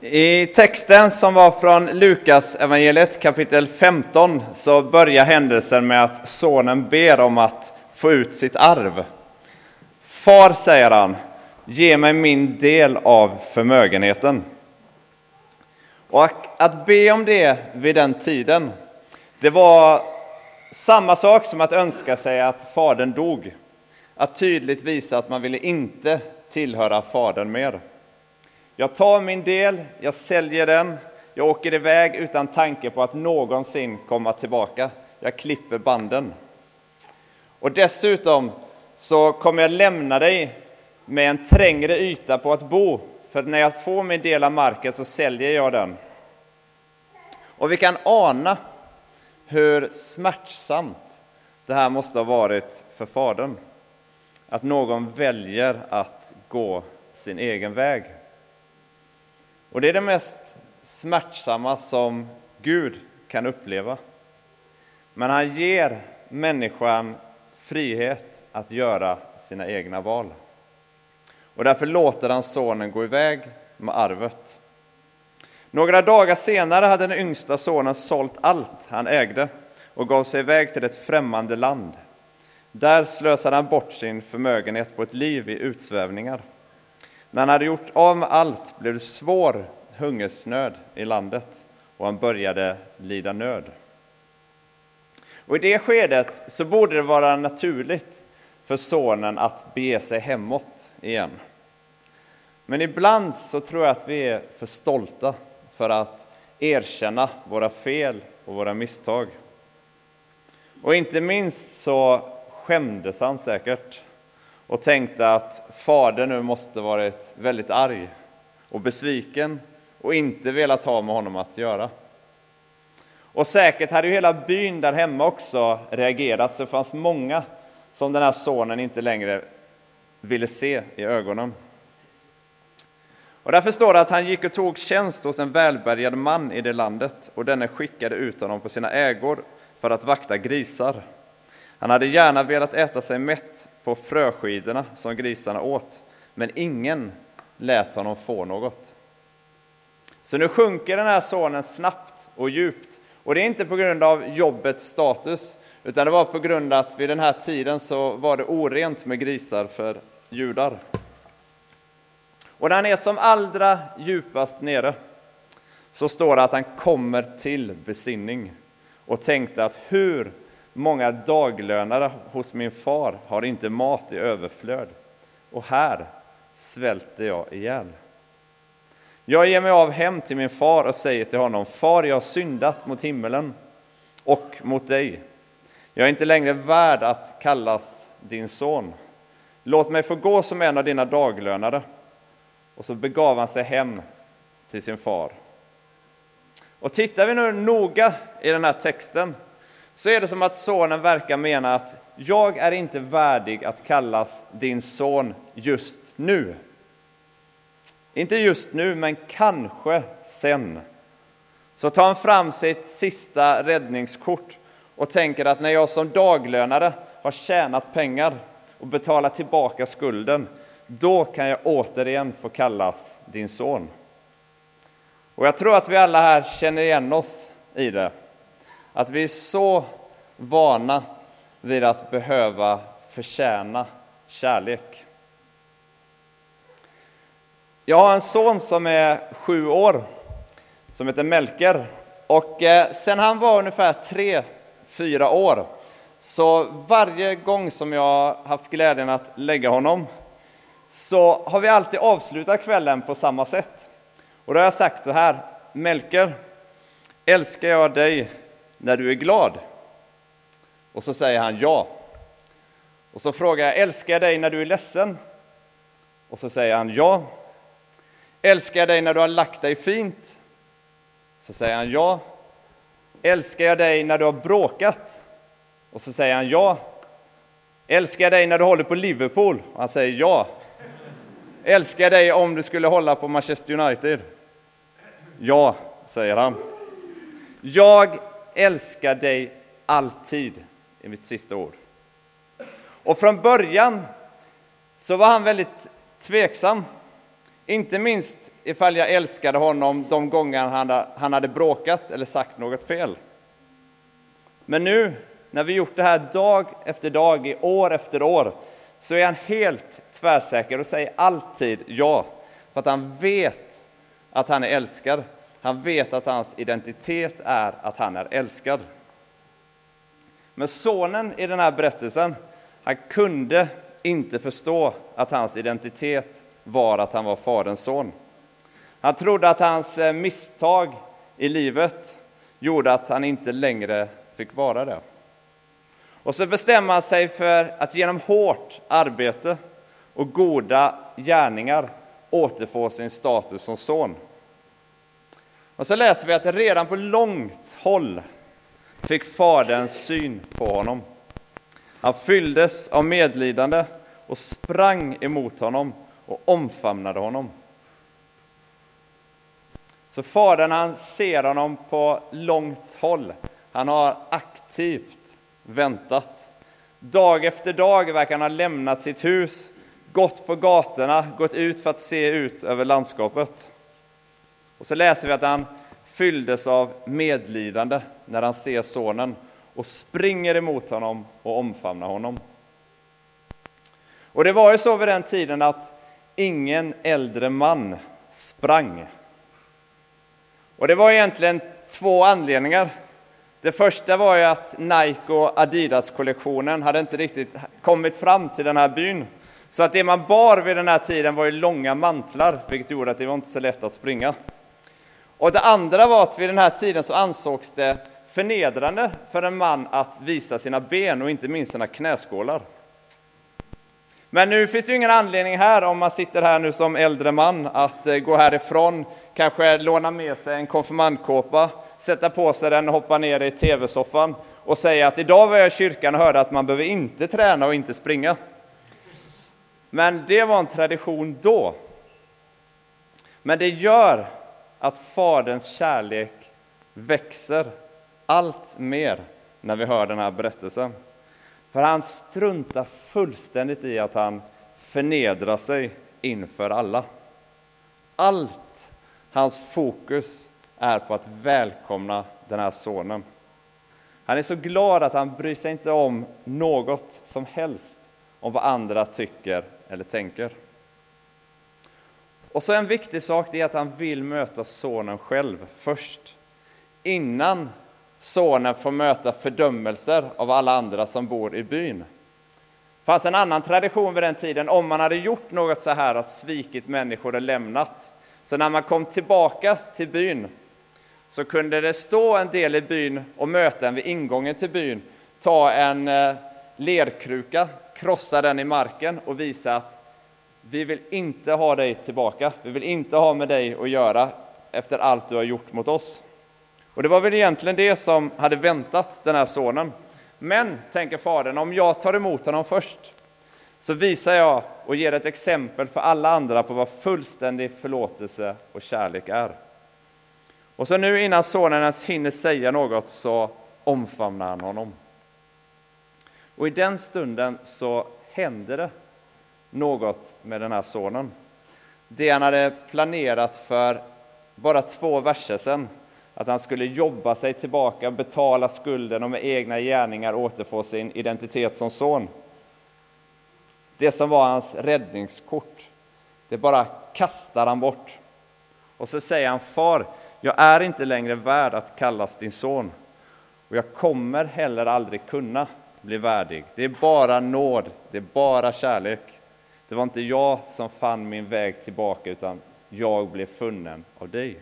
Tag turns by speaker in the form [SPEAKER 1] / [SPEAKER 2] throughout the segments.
[SPEAKER 1] I texten som var från Lukas evangeliet kapitel 15 så börjar händelsen med att sonen ber om att få ut sitt arv. Far, säger han, ge mig min del av förmögenheten. Och att be om det vid den tiden, det var samma sak som att önska sig att fadern dog. Att tydligt visa att man ville inte tillhöra fadern mer. Jag tar min del, jag säljer den, jag åker iväg utan tanke på att någonsin komma tillbaka. Jag klipper banden. Och dessutom så kommer jag lämna dig med en trängre yta på att bo, för när jag får min del av marken så säljer jag den. Och vi kan ana hur smärtsamt det här måste ha varit för fadern. Att någon väljer att gå sin egen väg. Och det är det mest smärtsamma som Gud kan uppleva. Men han ger människan frihet att göra sina egna val. Och därför låter han sonen gå iväg med arvet. Några dagar senare hade den yngsta sonen sålt allt han ägde och gav sig iväg till ett främmande land. Där slösade han bort sin förmögenhet på ett liv i utsvävningar. När han hade gjort av med allt blev det svår hungersnöd i landet och han började lida nöd. Och I det skedet så borde det vara naturligt för sonen att bege sig hemåt igen. Men ibland så tror jag att vi är för stolta för att erkänna våra fel och våra misstag. Och inte minst så skämdes han säkert och tänkte att fadern nu måste varit väldigt arg och besviken och inte velat ha med honom att göra. Och säkert hade ju hela byn där hemma också reagerat, så det fanns många som den här sonen inte längre ville se i ögonen. Och därför står det att han gick och tog tjänst hos en välbärgad man i det landet och denne skickade ut honom på sina ägor för att vakta grisar. Han hade gärna velat äta sig mätt på fröskidorna som grisarna åt, men ingen lät honom få något. Så nu sjunker den här sonen snabbt och djupt. Och det är inte på grund av jobbets status, utan det var på grund av att vid den här tiden så var det orent med grisar för judar. Och när han är som allra djupast nere så står det att han kommer till besinning och tänkte att hur många daglönare hos min far har inte mat i överflöd och här svälter jag ihjäl. Jag ger mig av hem till min far och säger till honom, Far, jag har syndat mot himmelen och mot dig. Jag är inte längre värd att kallas din son. Låt mig få gå som en av dina daglönare. Och så begav han sig hem till sin far. Och tittar vi nu noga i den här texten så är det som att sonen verkar mena att jag är inte värdig att kallas din son just nu. Inte just nu, men kanske sen. Så tar han fram sitt sista räddningskort och tänker att när jag som daglönare har tjänat pengar och betalat tillbaka skulden, då kan jag återigen få kallas din son. Och jag tror att vi alla här känner igen oss i det. Att vi är så vana vid att behöva förtjäna kärlek. Jag har en son som är sju år, som heter Melker. Och eh, sen han var ungefär tre, fyra år, så varje gång som jag har haft glädjen att lägga honom, så har vi alltid avslutat kvällen på samma sätt. Och då har jag sagt så här, Melker, älskar jag dig när du är glad? Och så säger han ja. Och så frågar jag, älskar jag dig när du är ledsen? Och så säger han ja. Älskar jag dig när du har lagt dig fint? Så säger han ja. Älskar jag dig när du har bråkat? Och så säger han ja. Älskar jag dig när du håller på Liverpool? Och han säger ja. Älskar jag dig om du skulle hålla på Manchester United? Ja, säger han. Jag älskar dig alltid, är mitt sista ord. Och från början så var han väldigt tveksam Inte minst ifall jag älskade honom de gånger han hade bråkat eller sagt något fel. Men nu, när vi gjort det här dag efter dag, i år efter år, så är han helt tvärsäker och säger alltid ja. För att han vet att han är älskad. Han vet att hans identitet är att han är älskad. Men sonen i den här berättelsen, han kunde inte förstå att hans identitet var att han var Faderns son. Han trodde att hans eh, misstag i livet gjorde att han inte längre fick vara det. Och så bestämmer han sig för att genom hårt arbete och goda gärningar återfå sin status som son. Och så läser vi att redan på långt håll fick Fadern syn på honom. Han fylldes av medlidande och sprang emot honom och omfamnade honom. Så Fadern han ser honom på långt håll. Han har aktivt väntat. Dag efter dag verkar han ha lämnat sitt hus, gått på gatorna, gått ut för att se ut över landskapet. Och så läser vi att han fylldes av medlidande när han ser sonen och springer emot honom och omfamnar honom. Och det var ju så vid den tiden att ingen äldre man sprang. Och det var egentligen två anledningar. Det första var ju att Nike och Adidas-kollektionen hade inte riktigt kommit fram till den här byn. Så att det man bar vid den här tiden var ju långa mantlar, vilket gjorde att det var inte så lätt att springa. Och det andra var att vid den här tiden så ansågs det förnedrande för en man att visa sina ben och inte minst sina knäskålar. Men nu finns det ju ingen anledning här, om man sitter här nu som äldre man, att eh, gå härifrån, kanske låna med sig en konfirmandkåpa, sätta på sig den och hoppa ner i tv-soffan och säga att idag var jag i kyrkan och hörde att man behöver inte träna och inte springa. Men det var en tradition då. Men det gör att Faderns kärlek växer allt mer när vi hör den här berättelsen. För han struntar fullständigt i att han förnedrar sig inför alla. Allt hans fokus är på att välkomna den här sonen. Han är så glad att han bryr sig inte om något som helst om vad andra tycker eller tänker. Och så en viktig sak är att han vill möta sonen själv först, innan sonen får möta fördömelser av alla andra som bor i byn. Det fanns en annan tradition vid den tiden, om man hade gjort något så här, att svikit människor och lämnat. Så när man kom tillbaka till byn så kunde det stå en del i byn och möta en vid ingången till byn, ta en eh, lerkruka, krossa den i marken och visa att vi vill inte ha dig tillbaka, vi vill inte ha med dig att göra efter allt du har gjort mot oss. Och det var väl egentligen det som hade väntat den här sonen. Men, tänker fadern, om jag tar emot honom först så visar jag och ger ett exempel för alla andra på vad fullständig förlåtelse och kärlek är. Och så nu innan sonen ens hinner säga något så omfamnar han honom. Och i den stunden så händer det något med den här sonen. Det han hade planerat för bara två verser sedan, att han skulle jobba sig tillbaka, betala skulden och med egna gärningar återfå sin identitet som son. Det som var hans räddningskort, det bara kastar han bort. Och så säger han, far, jag är inte längre värd att kallas din son och jag kommer heller aldrig kunna bli värdig. Det är bara nåd, det är bara kärlek. Det var inte jag som fann min väg tillbaka, utan jag blev funnen av dig.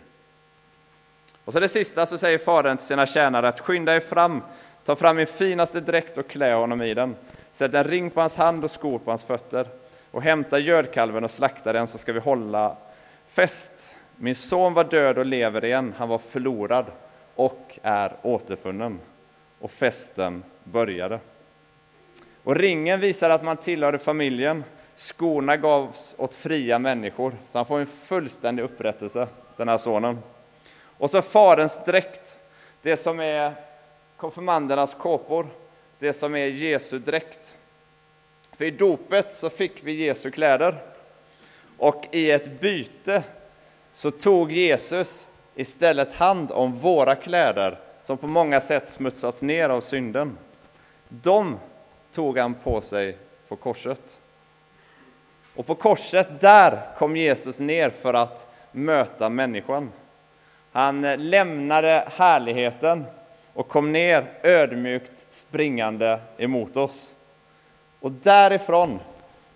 [SPEAKER 1] Och så det sista så säger fadern till sina tjänare att skynda er fram, ta fram min finaste dräkt och klä honom i den. Sätt en ring på hans hand och skor på hans fötter och hämta gödkalven och slakta den så ska vi hålla fest. Min son var död och lever igen, han var förlorad och är återfunnen. Och festen började. Och ringen visar att man tillhörde familjen. Skorna gavs åt fria människor, så han får en fullständig upprättelse, den här sonen. Och så faderns dräkt, det som är konfirmandernas kåpor, det som är Jesu dräkt. För i dopet så fick vi Jesu kläder. Och i ett byte så tog Jesus istället hand om våra kläder som på många sätt smutsats ner av synden. De tog han på sig på korset. Och på korset, där kom Jesus ner för att möta människan. Han lämnade härligheten och kom ner ödmjukt springande emot oss. Och därifrån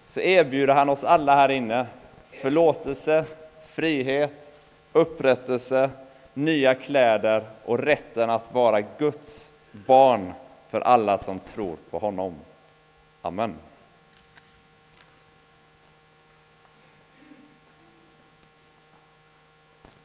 [SPEAKER 1] så erbjuder han oss alla här inne förlåtelse, frihet, upprättelse, nya kläder och rätten att vara Guds barn för alla som tror på honom. Amen.